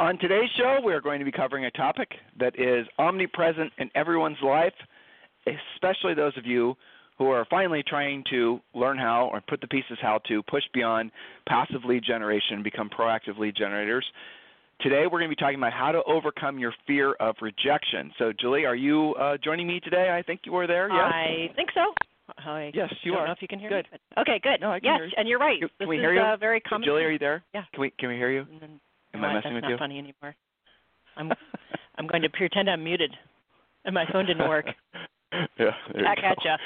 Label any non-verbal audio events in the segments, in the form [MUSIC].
On today's show, we are going to be covering a topic that is omnipresent in everyone's life, especially those of you who are finally trying to learn how or put the pieces how to push beyond passive lead generation and become proactive lead generators. Today, we're going to be talking about how to overcome your fear of rejection. So, Julie, are you uh, joining me today? I think you were there. Yes. I think so. I yes, you don't are. know if you can hear good. me. But, okay, good. No, I can yes, hear you. and you're right. Can, this we is hear you? Uh, very common. Julie, are you there? Yeah. Can we can we hear you? Am no, I messing that's with not you? funny anymore. I'm I'm going to pretend I'm muted, and my phone didn't work. [LAUGHS] yeah. There you Back go. at ya.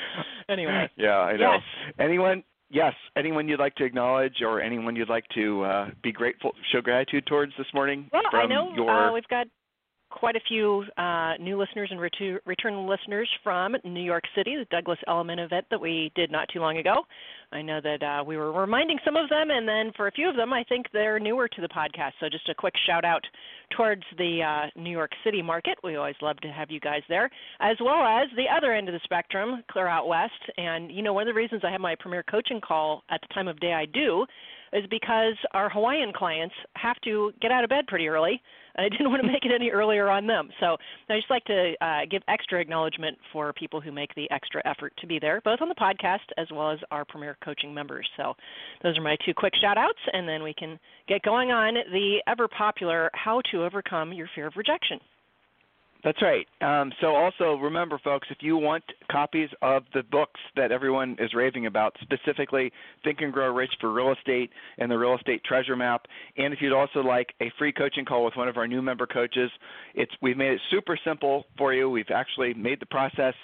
Anyway. Yeah, I know. Yes. Anyone? Yes. Anyone you'd like to acknowledge, or anyone you'd like to uh, be grateful, show gratitude towards this morning? Well, from I know your uh, we've got quite a few uh, new listeners and retu- return listeners from New York City, the Douglas Elliman event that we did not too long ago. I know that uh, we were reminding some of them, and then for a few of them, I think they're newer to the podcast. So just a quick shout out towards the uh, New York City market. We always love to have you guys there, as well as the other end of the spectrum, clear out west. And you know, one of the reasons I have my premier coaching call at the time of day I do is because our Hawaiian clients have to get out of bed pretty early. and I [LAUGHS] didn't want to make it any earlier on them. So I just like to uh, give extra acknowledgement for people who make the extra effort to be there, both on the podcast as well as our Premier Coaching members. So those are my two quick shout outs, and then we can get going on the ever popular How to Overcome Your Fear of Rejection. That's right. Um, so also remember, folks, if you want copies of the books that everyone is raving about, specifically Think and Grow Rich for Real Estate and the Real Estate Treasure Map, and if you'd also like a free coaching call with one of our new member coaches, it's we've made it super simple for you. We've actually made the process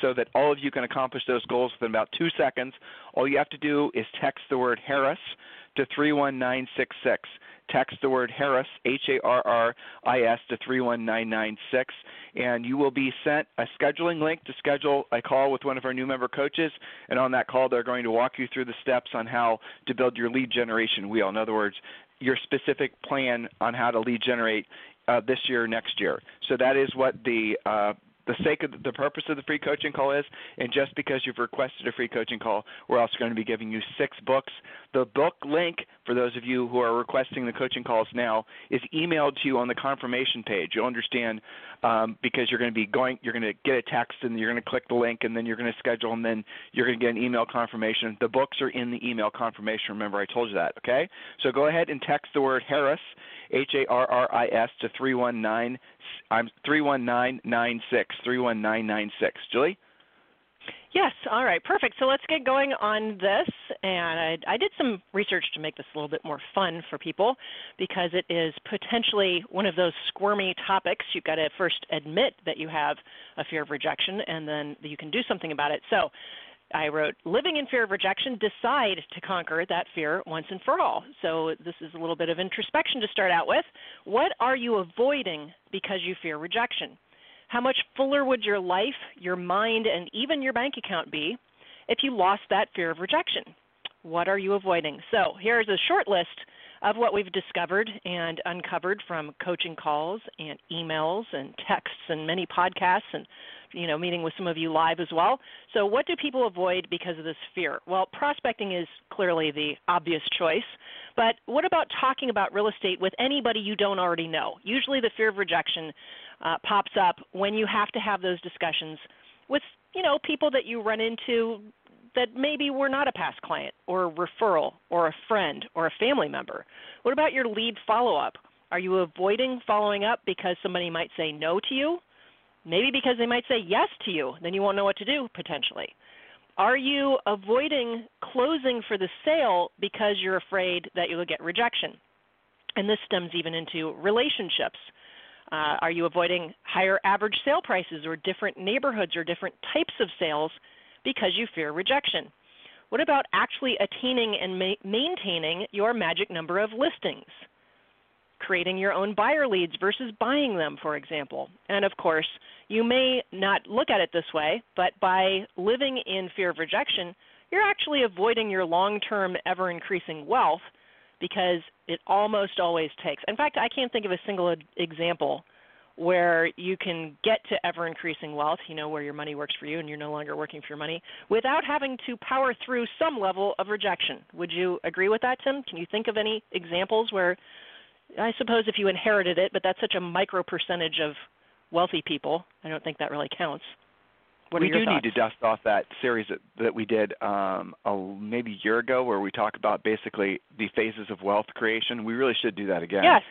so that all of you can accomplish those goals within about two seconds. All you have to do is text the word Harris to 31966. Text the word Harris, H A R R I S, to 31996, and you will be sent a scheduling link to schedule a call with one of our new member coaches. And on that call, they're going to walk you through the steps on how to build your lead generation wheel. In other words, your specific plan on how to lead generate uh, this year, next year. So that is what the uh, the sake of the purpose of the free coaching call is, and just because you've requested a free coaching call, we're also going to be giving you six books. The book link for those of you who are requesting the coaching calls now is emailed to you on the confirmation page. You'll understand um, because you're going to be going, you're going to get a text, and you're going to click the link, and then you're going to schedule, and then you're going to get an email confirmation. The books are in the email confirmation. Remember, I told you that. Okay, so go ahead and text the word Harris, H A R R I S, to three one nine. I'm three one nine nine six three one nine nine six. Julie. Yes, all right, perfect. So let's get going on this. And I, I did some research to make this a little bit more fun for people because it is potentially one of those squirmy topics. You've got to first admit that you have a fear of rejection and then you can do something about it. So I wrote, Living in Fear of Rejection, decide to conquer that fear once and for all. So this is a little bit of introspection to start out with. What are you avoiding because you fear rejection? How much fuller would your life, your mind, and even your bank account be if you lost that fear of rejection? What are you avoiding? So here's a short list of what we've discovered and uncovered from coaching calls and emails and texts and many podcasts and you know meeting with some of you live as well. So what do people avoid because of this fear? Well, prospecting is clearly the obvious choice, but what about talking about real estate with anybody you don't already know? Usually the fear of rejection uh, pops up when you have to have those discussions with you know people that you run into that maybe were not a past client or a referral or a friend or a family member. What about your lead follow up? Are you avoiding following up because somebody might say no to you? Maybe because they might say yes to you, then you won't know what to do potentially. Are you avoiding closing for the sale because you're afraid that you'll get rejection? And this stems even into relationships. Uh, are you avoiding higher average sale prices or different neighborhoods or different types of sales because you fear rejection? What about actually attaining and ma- maintaining your magic number of listings? Creating your own buyer leads versus buying them, for example. And of course, you may not look at it this way, but by living in fear of rejection, you're actually avoiding your long term, ever increasing wealth because it almost always takes. In fact, I can't think of a single example where you can get to ever increasing wealth, you know, where your money works for you and you're no longer working for your money, without having to power through some level of rejection. Would you agree with that, Tim? Can you think of any examples where I suppose if you inherited it, but that's such a micro percentage of wealthy people, I don't think that really counts. What we do thoughts? need to dust off that series that, that we did um, a, maybe a year ago, where we talk about basically the phases of wealth creation. We really should do that again. Yes.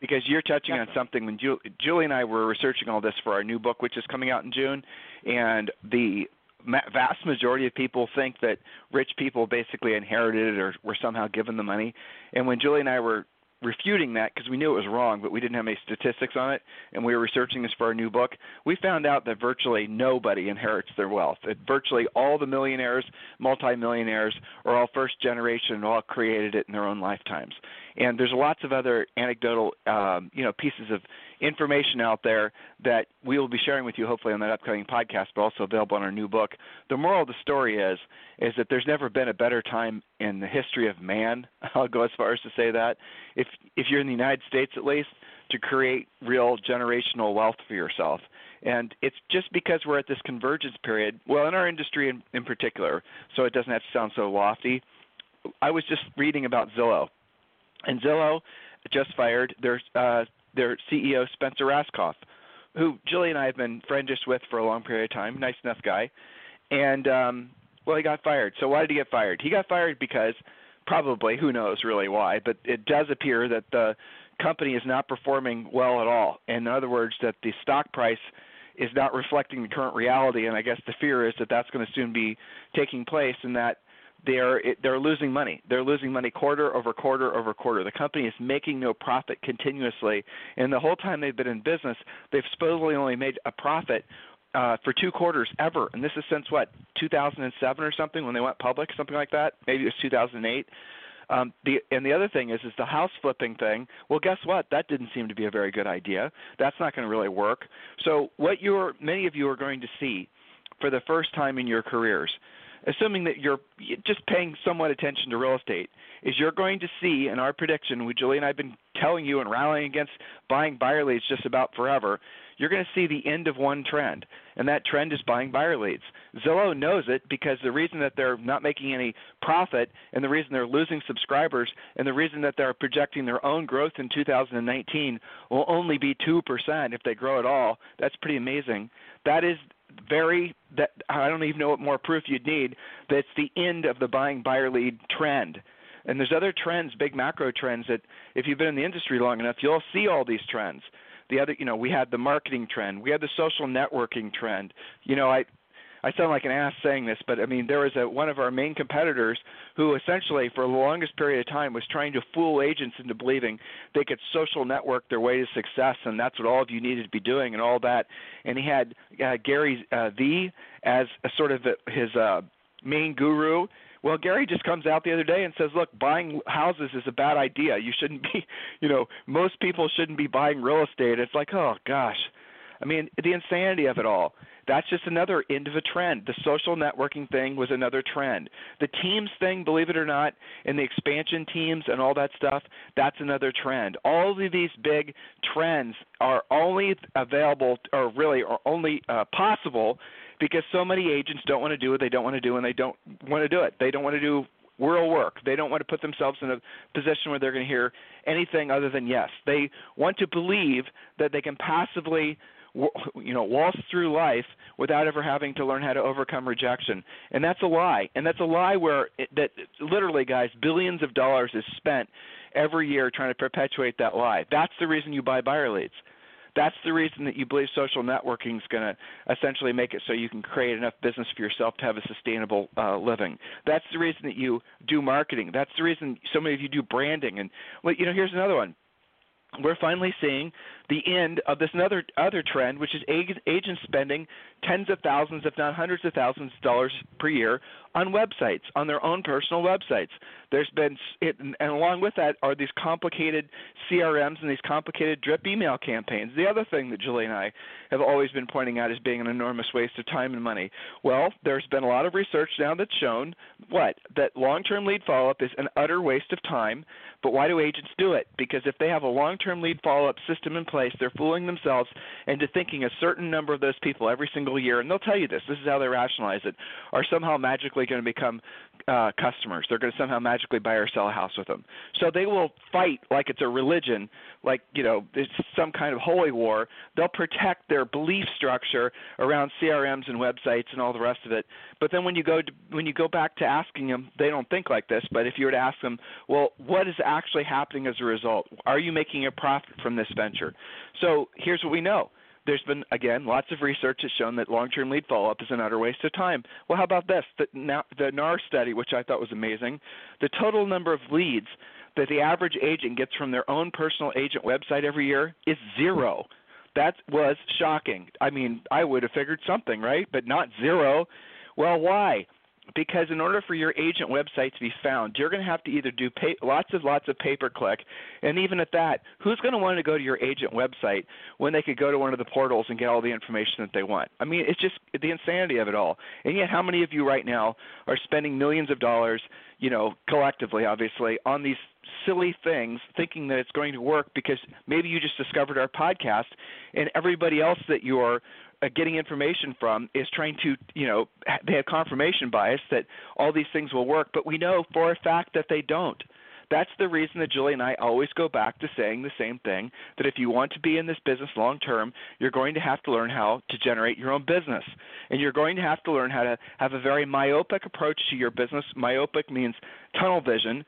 Because you're touching Definitely. on something when Ju- Julie and I were researching all this for our new book, which is coming out in June, and the ma- vast majority of people think that rich people basically inherited it or were somehow given the money. And when Julie and I were refuting that because we knew it was wrong, but we didn't have any statistics on it, and we were researching this for our new book. We found out that virtually nobody inherits their wealth. That virtually all the millionaires, multimillionaires, are all first generation and all created it in their own lifetimes. And there's lots of other anecdotal, um, you know, pieces of information out there that we will be sharing with you hopefully on that upcoming podcast, but also available in our new book. The moral of the story is is that there's never been a better time in the history of man. [LAUGHS] I'll go as far as to say that if if you're in the United States at least to create real generational wealth for yourself. And it's just because we're at this convergence period, well, in our industry in, in particular, so it doesn't have to sound so lofty. I was just reading about Zillow, and Zillow just fired their uh, their CEO Spencer Rascoff, who Julie and I have been friendish with for a long period of time. Nice enough guy, and um, well, he got fired. So why did he get fired? He got fired because probably who knows really why, but it does appear that the company is not performing well at all. In other words, that the stock price is not reflecting the current reality, and I guess the fear is that that's going to soon be taking place, and that they're they're losing money. They're losing money quarter over quarter over quarter. The company is making no profit continuously, and the whole time they've been in business, they've supposedly only made a profit uh, for two quarters ever, and this is since what 2007 or something when they went public, something like that. Maybe it was 2008. Um, the and the other thing is is the house flipping thing. Well, guess what? That didn't seem to be a very good idea. That's not going to really work. So what you're many of you are going to see for the first time in your careers, assuming that you're just paying somewhat attention to real estate, is you're going to see in our prediction, which Julie and I have been telling you and rallying against buying buyer leads just about forever, you're going to see the end of one trend, and that trend is buying buyer leads. Zillow knows it because the reason that they're not making any profit, and the reason they're losing subscribers, and the reason that they're projecting their own growth in 2019 will only be 2% if they grow at all. That's pretty amazing. That is very that I don't even know what more proof you'd need that's the end of the buying buyer lead trend. And there's other trends, big macro trends that if you've been in the industry long enough, you'll see all these trends. The other, you know, we had the marketing trend, we had the social networking trend. You know, I I sound like an ass saying this, but I mean there was a one of our main competitors who essentially for the longest period of time was trying to fool agents into believing they could social network their way to success and that's what all of you needed to be doing and all that. And he had uh, Gary uh, V as a sort of his uh main guru well, Gary just comes out the other day and says, "Look, buying houses is a bad idea. You shouldn't be, [LAUGHS] you know, most people shouldn't be buying real estate." It's like, "Oh gosh." I mean, the insanity of it all. That's just another end of a trend. The social networking thing was another trend. The teams thing, believe it or not, and the expansion teams and all that stuff, that's another trend. All of these big trends are only available, or really are only uh, possible because so many agents don't want to do what they don't want to do and they don't want to do it. They don't want to do real work. They don't want to put themselves in a position where they're going to hear anything other than yes. They want to believe that they can passively you know waltz through life without ever having to learn how to overcome rejection and that's a lie and that's a lie where it, that literally guys billions of dollars is spent every year trying to perpetuate that lie that's the reason you buy buyer leads that's the reason that you believe social networking is going to essentially make it so you can create enough business for yourself to have a sustainable uh, living. That's the reason that you do marketing. That's the reason so many of you do branding. And well, you know, here's another one we're finally seeing the end of this another other trend, which is agents spending tens of thousands, if not hundreds of thousands of dollars per year on websites, on their own personal websites. There's been, and along with that are these complicated CRMs and these complicated drip email campaigns. The other thing that Julie and I have always been pointing out as being an enormous waste of time and money. Well, there's been a lot of research now that's shown what? That long term lead follow up is an utter waste of time. But why do agents do it? Because if they have a long term lead follow up system in place, they're fooling themselves into thinking a certain number of those people every single year, and they'll tell you this, this is how they rationalize it, are somehow magically going to become uh, customers. They're going to somehow magically buy or sell a house with them. So they will fight like it's a religion, like you know it's some kind of holy war. They'll protect their belief structure around CRMs and websites and all the rest of it. But then when you go to, when you go back to asking them, they don't think like this. But if you were to ask them, well, what is actually happening as a result? Are you making a profit from this venture? So here's what we know there's been again lots of research has shown that long-term lead follow-up is an utter waste of time. Well, how about this? The, the NAR study, which I thought was amazing, the total number of leads that the average agent gets from their own personal agent website every year is zero. That was shocking. I mean, I would have figured something, right? But not zero. Well, why? Because in order for your agent website to be found, you're going to have to either do pay, lots and lots of pay per click, and even at that, who's going to want to go to your agent website when they could go to one of the portals and get all the information that they want? I mean, it's just the insanity of it all. And yet, how many of you right now are spending millions of dollars, you know, collectively, obviously, on these silly things thinking that it's going to work because maybe you just discovered our podcast and everybody else that you're uh, getting information from is trying to, you know, they have confirmation bias that all these things will work, but we know for a fact that they don't. That's the reason that Julie and I always go back to saying the same thing that if you want to be in this business long term, you're going to have to learn how to generate your own business. And you're going to have to learn how to have a very myopic approach to your business. Myopic means tunnel vision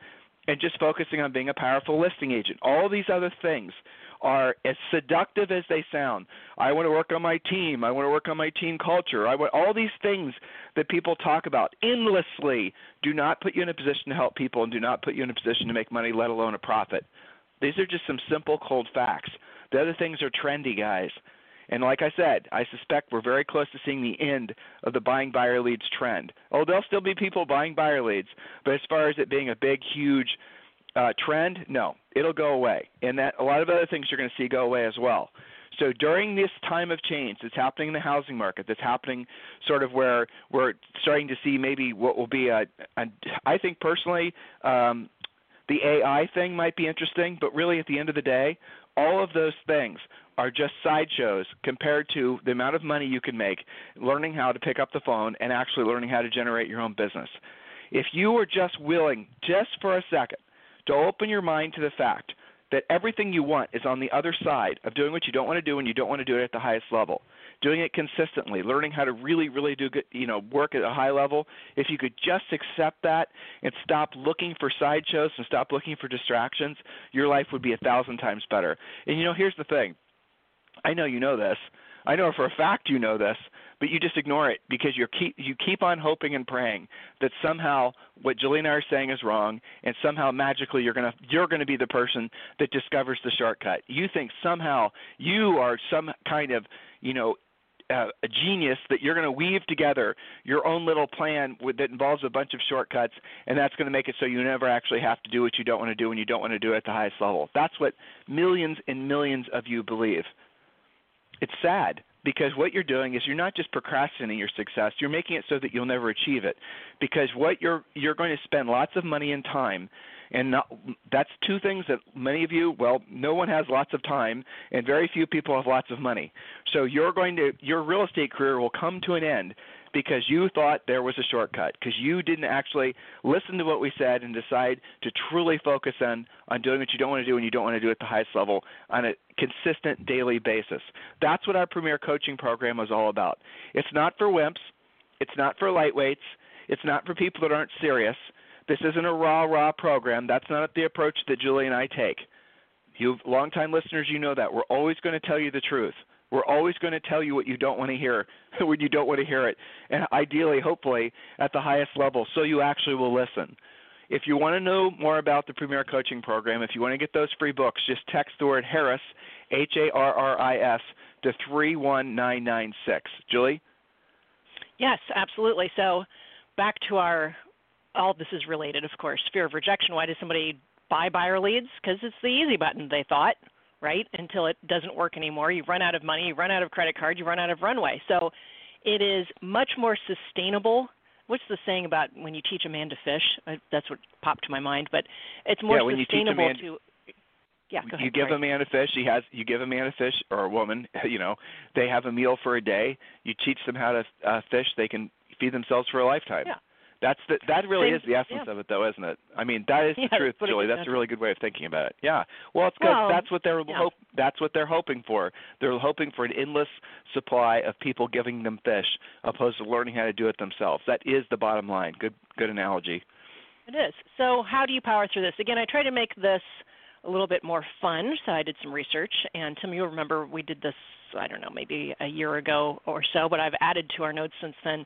and just focusing on being a powerful listing agent. All these other things are as seductive as they sound. I want to work on my team. I want to work on my team culture. I want all these things that people talk about endlessly do not put you in a position to help people and do not put you in a position to make money, let alone a profit. These are just some simple cold facts. The other things are trendy, guys. And like I said, I suspect we're very close to seeing the end of the buying buyer leads trend. Oh, there'll still be people buying buyer leads, but as far as it being a big, huge uh, trend, no, it'll go away, and that a lot of other things you're going to see go away as well. So during this time of change that's happening in the housing market, that's happening sort of where we're starting to see maybe what will be a, a I think personally, um, the AI thing might be interesting, but really at the end of the day, all of those things are just sideshows compared to the amount of money you can make learning how to pick up the phone and actually learning how to generate your own business. If you were just willing, just for a second, to open your mind to the fact that everything you want is on the other side of doing what you don't want to do and you don't want to do it at the highest level. Doing it consistently, learning how to really, really do good, you know, work at a high level. If you could just accept that and stop looking for sideshows and stop looking for distractions, your life would be a thousand times better. And you know, here's the thing. I know you know this. I know for a fact you know this, but you just ignore it because you keep you keep on hoping and praying that somehow what Julie and I are saying is wrong, and somehow magically you're gonna you're gonna be the person that discovers the shortcut. You think somehow you are some kind of you know uh, a genius that you're going to weave together your own little plan with, that involves a bunch of shortcuts, and that's going to make it so you never actually have to do what you don't want to do, and you don't want to do it at the highest level. That's what millions and millions of you believe. It's sad because what you're doing is you're not just procrastinating your success you're making it so that you'll never achieve it. Because what you're you're going to spend lots of money and time and not, that's two things that many of you well no one has lots of time and very few people have lots of money. So you're going to your real estate career will come to an end because you thought there was a shortcut because you didn't actually listen to what we said and decide to truly focus on on doing what you don't want to do and you don't want to do at the highest level on a consistent daily basis. That's what our premier coaching program is all about. It's not for wimps, it's not for lightweights, it's not for people that aren't serious. This isn't a rah rah program. That's not the approach that Julie and I take. You longtime listeners, you know that. We're always going to tell you the truth. We're always going to tell you what you don't want to hear [LAUGHS] when you don't want to hear it, and ideally, hopefully, at the highest level, so you actually will listen. If you want to know more about the Premier Coaching Program, if you want to get those free books, just text the word Harris, H A R R I S, to 31996. Julie? Yes, absolutely. So back to our all this is related, of course. Fear of rejection. Why does somebody buy buyer leads? Because it's the easy button, they thought, right? Until it doesn't work anymore. You run out of money, you run out of credit card, you run out of runway. So it is much more sustainable. What's the saying about when you teach a man to fish? That's what popped to my mind. But it's more yeah, sustainable to. Yeah, go you give sorry. a man a fish. He has. You give a man a fish or a woman. [LAUGHS] You know, they have a meal for a day. You teach them how to uh, fish. They can feed themselves for a lifetime. Yeah. That's the that really is the essence yeah. of it, though, isn't it? I mean, that is [LAUGHS] Yeah, the truth, Julie. That's a really good way of thinking about it. Yeah. Well, it's good. Well, that's what they're yeah. hope. That's what they're hoping for. They're hoping for an endless supply of people giving them fish, opposed to learning how to do it themselves. That is the bottom line. Good good analogy. It is. So, how do you power through this? Again, I try to make this a little bit more fun, so I did some research. And Tim, you'll remember we did this, I don't know, maybe a year ago or so, but I've added to our notes since then.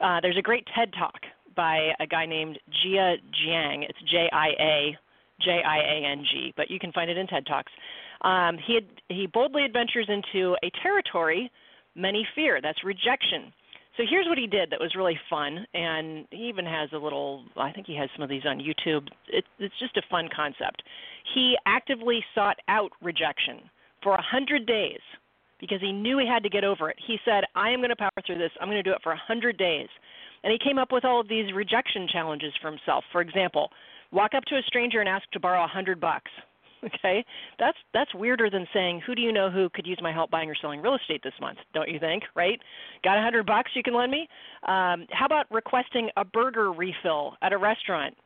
Uh, there's a great TED Talk by a guy named Jia Jiang. It's J I A J I A N G, but you can find it in TED Talks. Um, he had, he boldly adventures into a territory many fear. That's rejection. So here's what he did that was really fun, and he even has a little. I think he has some of these on YouTube. It, it's just a fun concept. He actively sought out rejection for a hundred days because he knew he had to get over it. He said, "I am going to power through this. I'm going to do it for a hundred days." And he came up with all of these rejection challenges for himself. For example, walk up to a stranger and ask to borrow a hundred bucks. [LAUGHS] Okay, that's that's weirder than saying, "Who do you know who could use my help buying or selling real estate this month?" Don't you think? Right? Got a hundred bucks you can lend me? Um, how about requesting a burger refill at a restaurant?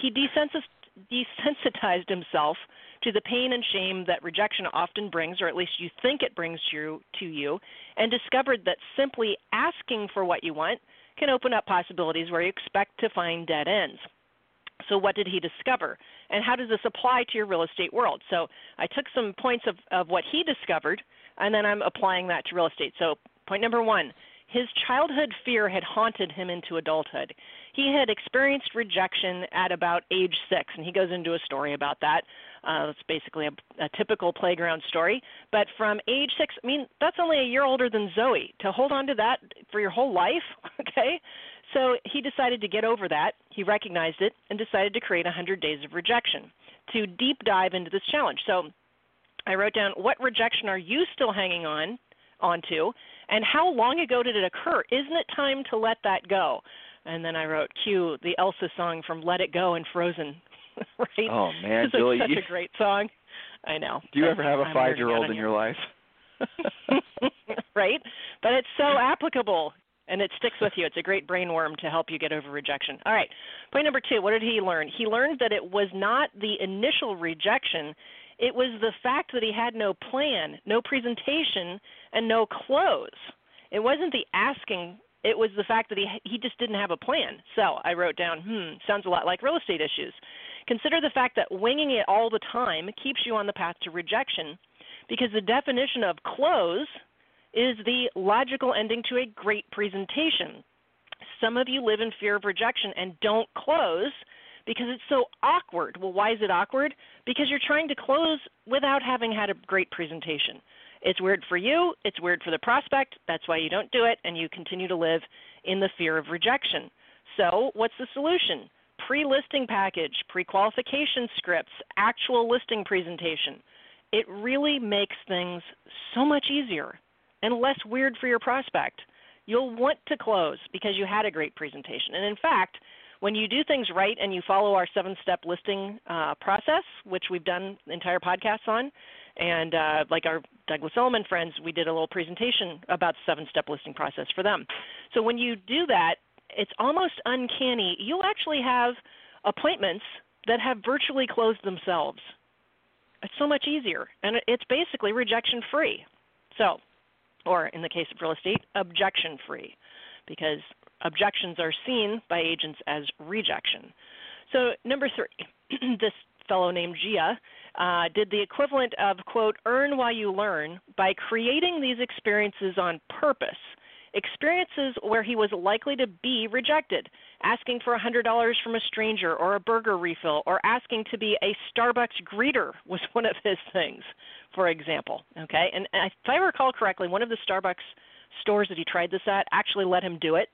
He desensis- desensitized himself to the pain and shame that rejection often brings, or at least you think it brings you, to you, and discovered that simply asking for what you want can open up possibilities where you expect to find dead ends. So, what did he discover? And how does this apply to your real estate world? So, I took some points of, of what he discovered, and then I'm applying that to real estate. So, point number one his childhood fear had haunted him into adulthood. He had experienced rejection at about age six, and he goes into a story about that. Uh, it's basically a, a typical playground story. But from age six, I mean, that's only a year older than Zoe. To hold on to that for your whole life, [LAUGHS] okay? So he decided to get over that. He recognized it and decided to create 100 Days of Rejection to deep dive into this challenge. So I wrote down what rejection are you still hanging on onto, and how long ago did it occur? Isn't it time to let that go? And then I wrote, cue the Elsa song from Let It Go and Frozen. [LAUGHS] right? Oh man, it's Julie, such you, a great song. I know. do you ever have a I'm nerding out five-year-old in your life? [LAUGHS] [LAUGHS] right? But it's so applicable and it sticks with you. It's a great brain worm to help you get over rejection. All right. Point number 2, what did he learn? He learned that it was not the initial rejection, it was the fact that he had no plan, no presentation, and no close. It wasn't the asking, it was the fact that he he just didn't have a plan. So, I wrote down, hmm, sounds a lot like real estate issues. Consider the fact that winging it all the time keeps you on the path to rejection because the definition of close is the logical ending to a great presentation. Some of you live in fear of rejection and don't close because it's so awkward. Well, why is it awkward? Because you're trying to close without having had a great presentation. It's weird for you, it's weird for the prospect. That's why you don't do it and you continue to live in the fear of rejection. So, what's the solution? Pre listing package, pre qualification scripts, actual listing presentation. It really makes things so much easier and less weird for your prospect. You'll want to close because you had a great presentation. And in fact, when you do things right and you follow our seven step listing uh, process, which we've done entire podcasts on, and uh, like our Douglas Elliman friends, we did a little presentation about the seven step listing process for them. So when you do that, it's almost uncanny. You'll actually have appointments that have virtually closed themselves. It's so much easier, and it's basically rejection free. So, or in the case of real estate, objection free, because objections are seen by agents as rejection. So, number three, [CLEARS THROAT] this fellow named Jia uh, did the equivalent of, quote, earn while you learn by creating these experiences on purpose. Experiences where he was likely to be rejected, asking for $100 from a stranger or a burger refill, or asking to be a Starbucks greeter was [LAUGHS] one of his things, for example. Okay, and if I recall correctly, one of the Starbucks stores that he tried this at actually let him do it.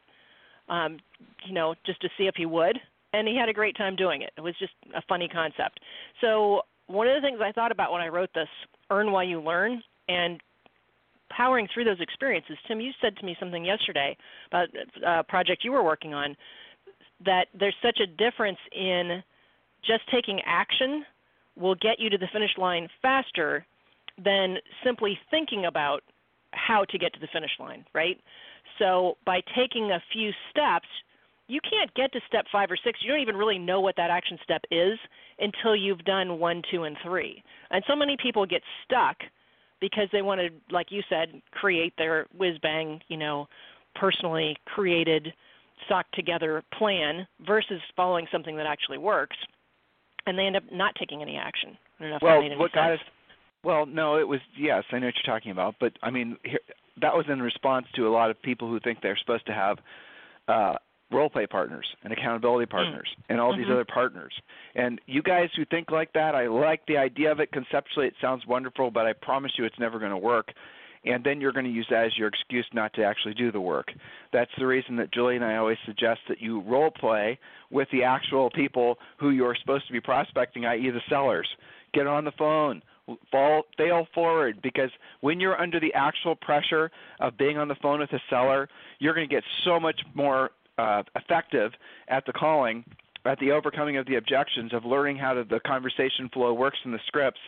um, you know, just to see if he would. And he had a great time doing it. It was just a funny concept. So one of the things I thought about when I wrote this, earn while you learn, and powering through those experiences. Tim, you said to me something yesterday about a project you were working on that there's such a difference in just taking action will get you to the finish line faster than simply thinking about how to get to the finish line, right? So by taking a few steps, you can't get to step five or six. You don't even really know what that action step is until you've done one, two, and three. And so many people get stuck because they want to, like you said, create their whiz bang, you know, personally created, sock together plan versus following something that actually works, and they end up not taking any action. I don't know if well, that made any what got us? Well, no, it was yes, I know what you're talking about, but I mean, here, that was in response to a lot of people who think they're supposed to have uh, role play partners and accountability partners and all these Mhm. other partners. And you guys who think like that, I like the idea of it conceptually. It sounds wonderful, but I promise you it's never going to work. And then you're going to use that as your excuse not to actually do the work. That's the reason that Julie and I always suggest that you role play with the actual people who you're supposed to be prospecting, i.e., the sellers. Get on the phone, fall fail forward because when you're under the actual pressure of being on the phone with a seller, you're going to get so much more uh, effective at the calling, at the overcoming of the objections, of learning how the conversation flow works in the scripts,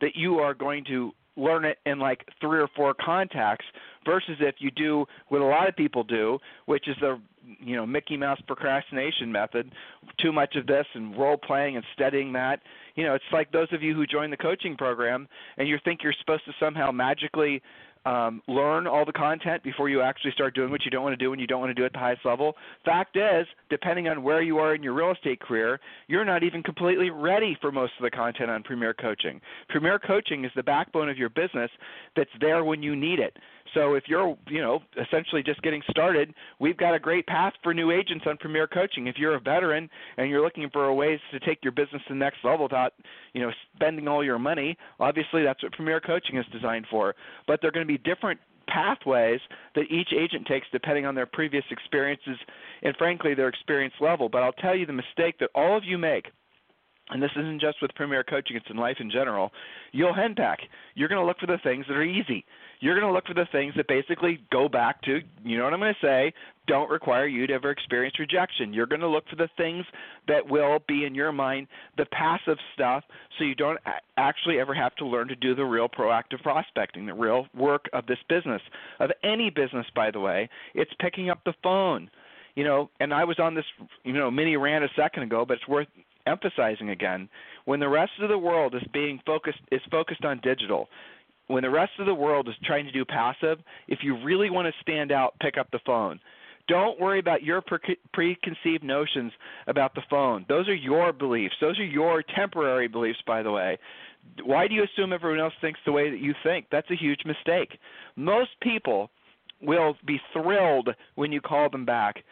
that you are going to learn it in like three or four contacts versus if you do what a lot of people do, which is the you know Mickey Mouse procrastination method, too much of this and role playing and studying that. You know, it's like those of you who join the coaching program and you think you're supposed to somehow magically um, learn all the content before you actually start doing what you don't want to do and you don't want to do at the highest level. Fact is, depending on where you are in your real estate career, you're not even completely ready for most of the content on Premier Coaching. Premier Coaching is the backbone of your business that's there when you need it. So if you're, you know, essentially just getting started, we've got a great path for new agents on Premier Coaching. If you're a veteran and you're looking for ways to take your business to the next level without, you know, spending all your money, obviously that's what Premier Coaching is designed for. But they're going to be different pathways that each agent takes depending on their previous experiences and frankly their experience level. But I'll tell you the mistake that all of you make and this isn't just with Premier Coaching, it's in life in general, you'll henpack. You're going to look for the things that are easy. You're going to look for the things that basically go back to, you know what I'm going to say, don't require you to ever experience rejection. You're going to look for the things that will be in your mind the passive stuff so you don't actually ever have to learn to do the real proactive prospecting, the real work of this business, of any business, by the way. It's picking up the phone. You know, and I was on this, you know, mini rant a second ago, but it's worth emphasizing again when the rest of the world is being focused is focused on digital when the rest of the world is trying to do passive if you really want to stand out pick up the phone. Don't worry about your pre- preconceived notions about the phone. Those are your beliefs. Those are your temporary beliefs by the way. Why do you assume everyone else thinks the way that you think? That's a huge mistake. Most people will be thrilled when you call them back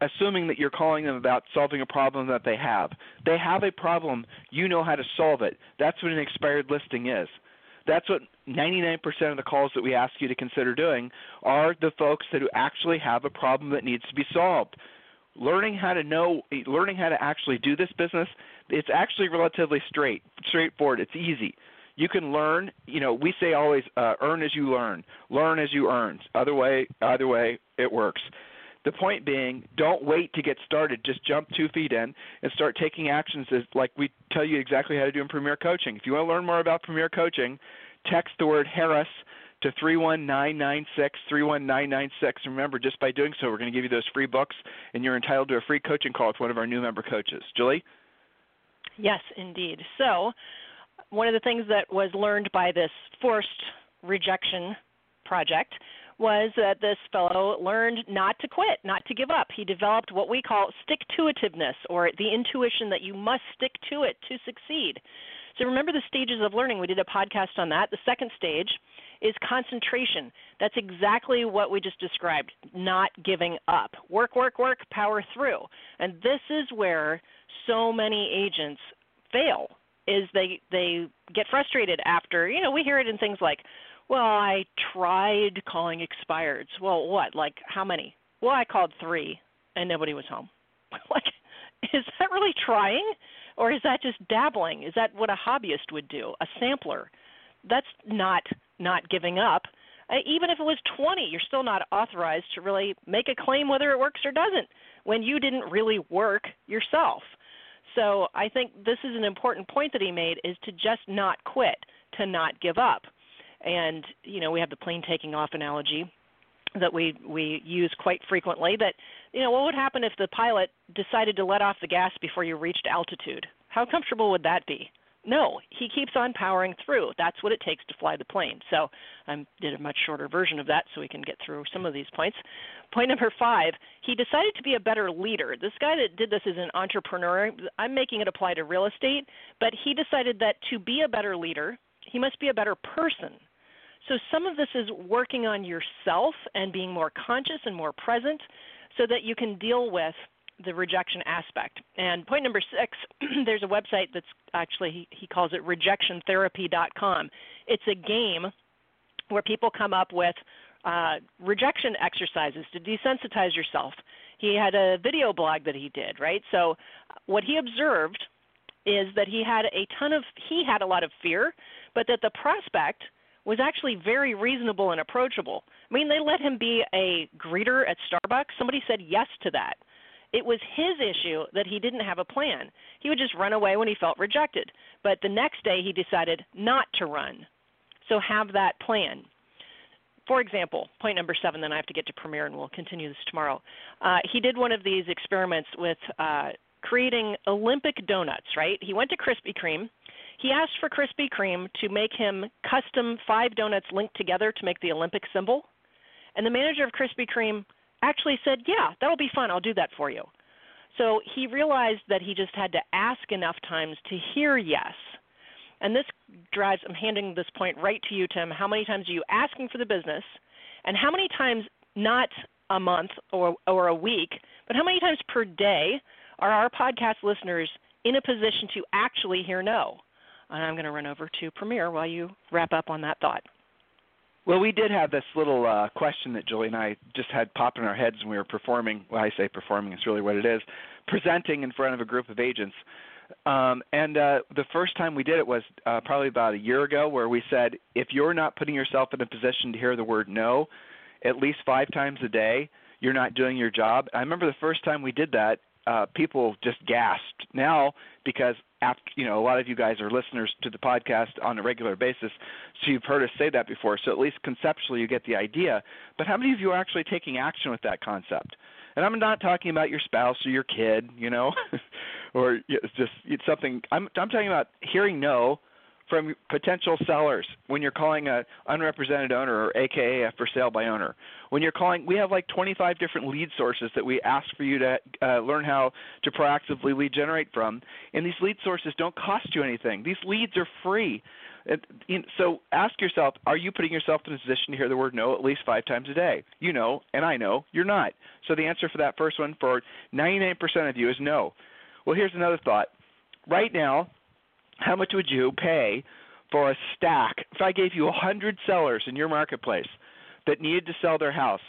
assuming that you're calling them about solving a problem that they have. They have a problem, you know how to solve it. That's what an expired listing is. That's what 99% of the calls that we ask you to consider doing are the folks that actually have a problem that needs to be solved. Learning how to know, learning how to actually do this business, it's actually relatively straight, straightforward. It's easy. You can learn. You know, we say always, uh, earn as you learn, learn as you earn. Other way, either way, it works. The point being, don't wait to get started. Just jump two feet in and start taking actions as like we tell you exactly how to do in Premier Coaching. If you want to learn more about Premier Coaching, text the word Harris to 31996 31996. Remember, just by doing so, we're going to give you those free books, and you're entitled to a free coaching call with one of our new member coaches. Julie? Yes, indeed. So, one of the things that was learned by this forced rejection project was that this fellow learned not to quit, not to give up. He developed what we call stick to itiveness, or the intuition that you must stick to it to succeed. So remember the stages of learning. We did a podcast on that. The second stage is concentration. That's exactly what we just described, not giving up. Work, work, work, power through. And this is where so many agents fail is they they get frustrated after, you know, we hear it in things like well, I tried calling expireds. Well, what? Like how many? Well, I called three, and nobody was home. [LAUGHS] like, is that really trying, or is that just dabbling? Is that what a hobbyist would do? A sampler? That's not not giving up. Uh, even if it was 20, you're still not authorized to really make a claim whether it works or doesn't when you didn't really work yourself. So I think this is an important point that he made is to just not quit, to not give up. And you know, we have the plane taking off analogy that we we use quite frequently that you know, what would happen if the pilot decided to let off the gas before you reached altitude? How comfortable would that be? No, he keeps on powering through. That's what it takes to fly the plane. So I did a much shorter version of that so we can get through some of these points. Point number five, he decided to be a better leader. This guy that did this is an entrepreneur. I'm making it apply to real estate, but he decided that to be a better leader, he must be a better person. So some of this is working on yourself and being more conscious and more present so that you can deal with the rejection aspect. And point number six, [CLEARS THROAT] there's a website that's actually, he, calls it rejectiontherapy.com. It's a game where people come up with uh, rejection exercises to desensitize yourself. He had a video blog that he did, right? So what he observed is that he had a ton of, he had a lot of fear, but that the prospect was actually very reasonable and approachable. I mean, they let him be a greeter at Starbucks. Somebody said yes to that. It was his issue that he didn't have a plan. He would just run away when he felt rejected. But the next day he decided not to run. So have that plan. For example, point number seven, then I have to get to Premier and we'll continue this tomorrow. Uh, he did one of these experiments with uh, creating Olympic donuts, right? He went to Krispy Kreme. He asked for Krispy Kreme to make him custom five donuts linked together to make the Olympic symbol. And the manager of Krispy Kreme actually said, Yeah, that'll be fun. I'll do that for you. So he realized that he just had to ask enough times to hear yes. And this drives, I'm handing this point right to you, Tim. How many times are you asking for the business? And how many times, not a month or, or a week, but how many times per day are our podcast listeners in a position to actually hear no? And I'm going to run over to Premier while you wrap up on that thought. Well, we did have this little uh, question that Julie and I just had pop in our heads when we were performing. Well, I say performing, it's really what it is presenting in front of a group of agents. Um, and uh, the first time we did it was uh, probably about a year ago, where we said, if you're not putting yourself in a position to hear the word no at least five times a day, you're not doing your job. I remember the first time we did that, uh, people just gasped. Now, because after you know a lot of you guys are listeners to the podcast on a regular basis so you've heard us say that before. So at least conceptually you get the idea. But how many of you are actually taking action with that concept? And i'm not talking about your spouse or your kid you know [LAUGHS] or it's just it's something i'm i'm talking about hearing no from potential sellers when you're calling a unrepresented owner or aka a for sale by owner. When you're calling we have like 25 different lead sources that we ask for you to uh, learn how to proactively lead generate from and these lead sources don't cost you anything. These leads are free. So ask yourself are you putting yourself in a position to hear the word no at least five times a day? You know and i know you're not. So the answer for that first one for 99% of you is no. Well here's another thought. Right now how much would you pay for a stack? If I gave you a 100 sellers in your marketplace that needed to sell their house,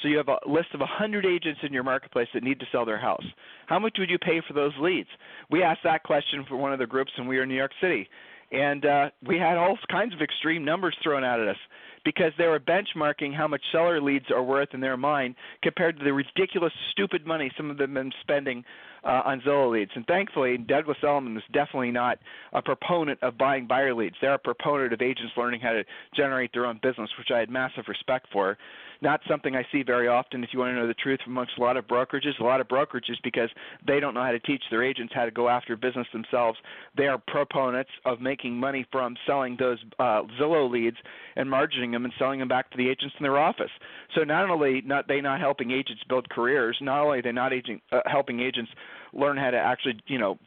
so you have a list of a 100 agents in your marketplace that need to sell their house. How much would you pay for those leads? We asked that question for one of the groups, and we were in New York City, and uh, we had all kinds of extreme numbers thrown out at us because they were benchmarking how much seller leads are worth in their mind compared to the ridiculous, stupid money some of them have been spending uh, on Zillow leads. And thankfully, Douglas Elliman is definitely not a proponent of buying buyer leads. They're a proponent of agents learning how to generate their own business, which I had massive respect for. Not something I see very often. If you want to know the truth, amongst a lot of brokerages, a lot of brokerages because they don't know how to teach their agents how to go after business themselves. They are proponents of making money from selling those uh, Zillow leads and margining them and selling them back to the agents in their office. So not only not they not helping agents build careers, not only are they not agent, uh, helping agents learn how to actually you know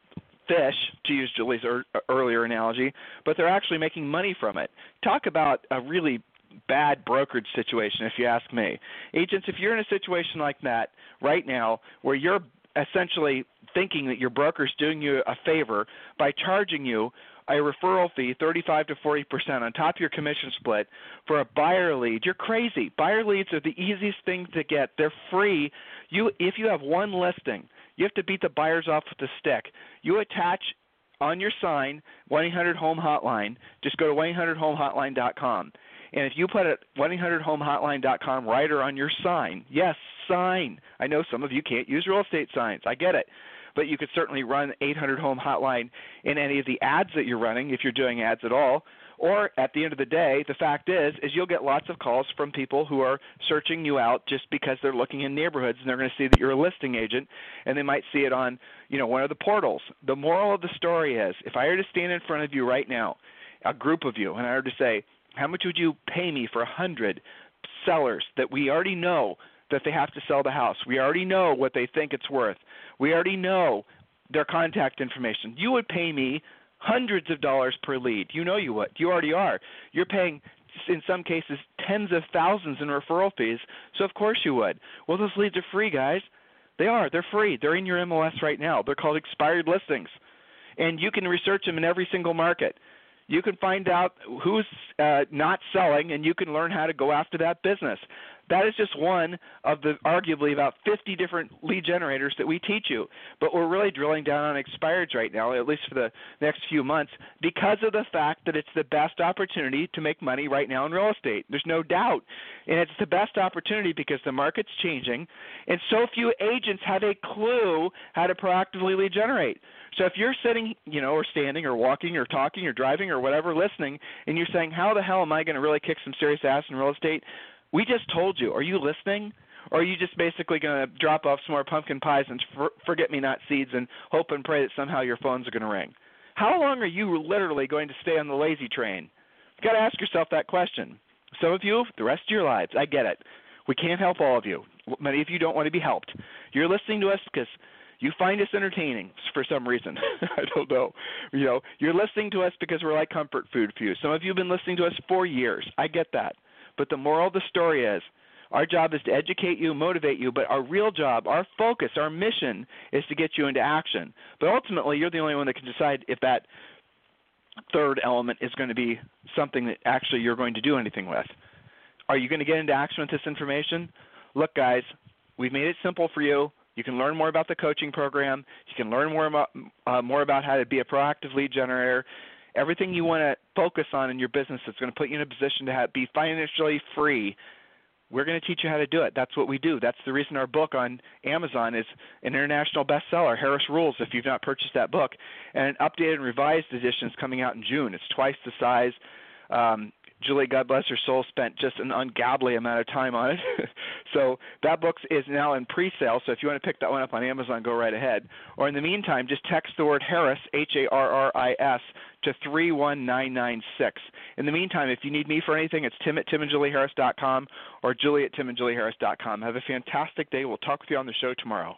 fish, to use Julie's er- earlier analogy, but they're actually making money from it. Talk about a really bad brokerage situation, if you ask me. Agents, if you're in a situation like that right now, where you're essentially thinking that your broker's doing you a favor by charging you a referral fee, 35 to 40% on top of your commission split for a buyer lead. You're crazy. Buyer leads are the easiest thing to get. They're free. You if you have one listing, you have to beat the buyers off with a stick. You attach on your sign 1-800-HOME hotline. Just go to 1-800-HOME-HOTLINE.com. And if you put a 1-800-HOME-HOTLINE.com writer on your sign, yes, sign. I know some of you can't use real estate signs. I get it but you could certainly run 800 home hotline in any of the ads that you're running if you're doing ads at all. Or at the end of the day, the fact is is you'll get lots of calls from people who are searching you out just because they're looking in neighborhoods and they're going to see that you're a listing agent and they might see it on, you know, one of the portals. The moral of the story is if I were to stand in front of you right now, a group of you, and I were to say, how much would you pay me for a hundred sellers that we already know that they have to sell the house. We already know what they think it's worth. We already know their contact information. You would pay me hundreds of dollars per lead. You know you would. You already are. You're paying in some cases tens of thousands in referral fees, so of course you would. Well, those leads are free, guys. They are. They're free. They're in your MLS right now. They're called expired listings. And you can research them in every single market. You can find out who's uh, not selling, and you can learn how to go after that business. That is just one of the arguably about 50 different lead generators that we teach you. But we're really drilling down on expireds right now, at least for the next few months, because of the fact that it's the best opportunity to make money right now in real estate. There's no doubt. And it's the best opportunity because the market's changing, and so few agents have a clue how to proactively lead generate. So if you're sitting, you know, or standing or walking or talking or driving or whatever listening and you're saying, "How the hell am I going to really kick some serious ass in real estate?" We just told you. Are you listening? Or are you just basically going to drop off some more pumpkin pies and for, forget me not seeds and hope and pray that somehow your phones are going to ring? How long are you literally going to stay on the lazy train? You've got to ask yourself that question. Some of you, the rest of your lives, I get it. We can't help all of you. Many of you don't want to be helped. You're listening to us because you find us entertaining for some reason. [LAUGHS] I don't know. You know, you're listening to us because we're like comfort food for you. Some of you have been listening to us for years. I get that. But the moral of the story is our job is to educate you, motivate you, but our real job, our focus, our mission is to get you into action. But ultimately, you're the only one that can decide if that third element is going to be something that actually you're going to do anything with. Are you going to get into action with this information? Look, guys, we've made it simple for you. You can learn more about the coaching program. You can learn more about uh, more about how to be a proactive lead generator everything you want to focus on in your business that's going to put you in a position to have, be financially free we're going to teach you how to do it. That's what we do. That's the reason our book on Amazon is an international bestseller, Harris Rules, if you've not purchased that book. And an updated and revised edition is coming out in June. It's twice the size. Um, Julie, God bless her soul, spent just an ungodly amount of time on it. [LAUGHS] so that book is now in pre-sale. So if you want to pick that one up on Amazon, go right ahead. Or in the meantime, just text the word Harris, H-A-R-R-I-S, to 31996. In the meantime, if you need me for anything, it's tim at timandjulieharris.com or julie at timandjulieharris.com. Have a fantastic day. We'll talk with you on the show tomorrow.